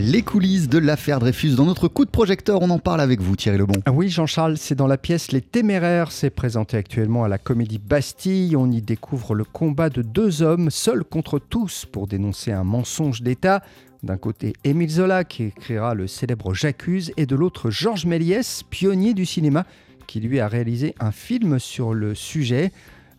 Les coulisses de l'affaire Dreyfus. Dans notre coup de projecteur, on en parle avec vous, Thierry Lebon. Ah oui, Jean-Charles, c'est dans la pièce Les Téméraires. C'est présenté actuellement à la Comédie Bastille. On y découvre le combat de deux hommes, seuls contre tous, pour dénoncer un mensonge d'État. D'un côté, Émile Zola, qui écrira le célèbre J'accuse, et de l'autre, Georges Méliès, pionnier du cinéma, qui lui a réalisé un film sur le sujet.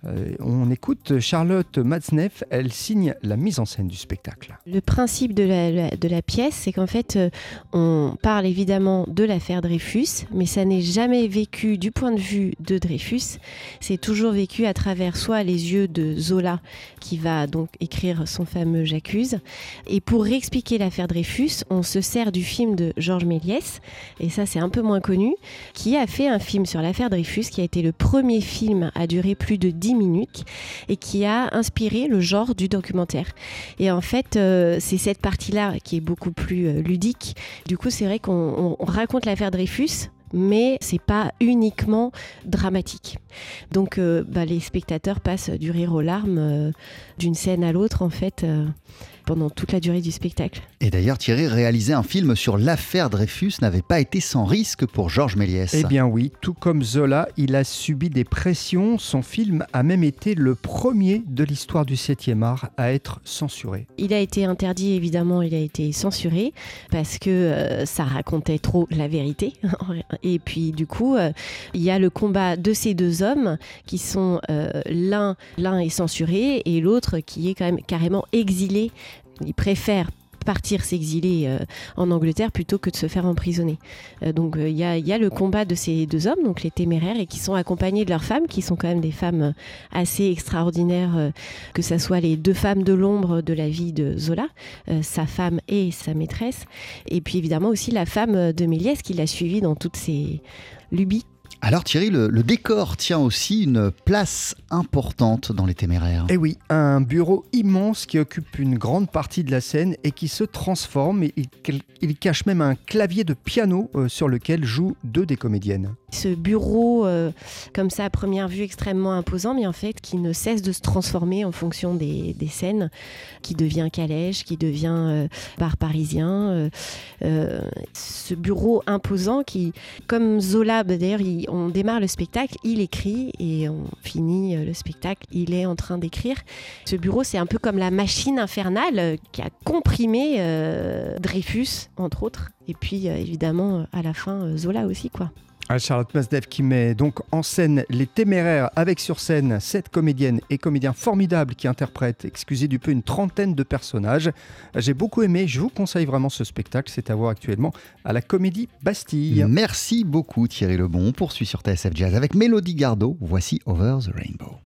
Euh, on écoute Charlotte Matzneff, elle signe la mise en scène du spectacle. Le principe de la, pièce, c'est qu'en fait, euh, on parle évidemment de l'affaire Dreyfus, mais ça n'est jamais vécu du point de vue de Dreyfus. C'est toujours vécu à travers soit les yeux de Zola, qui va donc écrire son fameux J'accuse. Et pour réexpliquer l'affaire Dreyfus, on se sert du film de Georges Méliès, et ça c'est un peu moins connu, qui a fait un film sur l'affaire Dreyfus, qui a été le premier film à durer plus de 10 minutes et qui a inspiré le genre du documentaire. Et en fait, euh, c'est cette partie-là qui est beaucoup plus euh, ludique. Du coup, c'est vrai qu'on raconte l'affaire Dreyfus mais c'est pas uniquement dramatique. Donc euh, bah, les spectateurs passent du rire aux larmes d'une scène à l'autre en fait pendant toute la durée du spectacle. Et d'ailleurs, Thierry, réaliser un film sur l'affaire Dreyfus n'avait pas été sans risque pour Georges Méliès. Eh bien oui, tout comme Zola, il a subi des pressions. Son film a même été le premier de l'histoire du 7e art à être censuré. Il a été interdit, évidemment, il a été censuré parce que euh, ça racontait trop la vérité. Et puis du coup, euh, il y a le combat de ces deux hommes qui sont euh, l'un, l'un est censuré et l'autre qui est quand même carrément exilé il préfère partir s'exiler euh, en Angleterre plutôt que de se faire emprisonner. Euh, donc euh, il y, a le combat de ces deux hommes, donc les téméraires, et qui sont accompagnés de leurs femmes, qui sont quand même des femmes assez extraordinaires, que ce soit les deux femmes de l'ombre de la vie de Zola, sa femme et sa maîtresse, et puis évidemment aussi la femme de Méliès qui l'a suivi dans toutes ses lubies alors Thierry, le, décor tient aussi une place importante dans les téméraires. Eh oui, un bureau immense qui occupe une grande partie de la scène et qui se transforme. Et il, cache même un clavier de piano euh, sur lequel jouent deux des comédiennes. Ce bureau, euh, comme ça à première vue extrêmement imposant, mais en fait qui ne cesse de se transformer en fonction des, scènes, qui devient calèche, qui devient euh, bar parisien. ce bureau imposant qui, comme Zola, bah, d'ailleurs, on démarre le spectacle, il écrit et on finit euh, le spectacle, il est en train d'écrire. Ce bureau, c'est un peu comme la machine infernale euh, qui a comprimé euh, Dreyfus, entre autres, et puis évidemment à la fin Zola aussi, quoi. Charlotte Masdev qui met donc en scène Les Téméraires avec sur scène sept comédiennes et comédiens formidables qui interprètent, excusez du peu, une trentaine de personnages. J'ai beaucoup aimé, je vous conseille vraiment ce spectacle, c'est à voir actuellement à la Comédie Bastille. Merci beaucoup Thierry Lebon. On poursuit sur TSF Jazz avec Mélodie Gardot. Voici Over the Rainbow.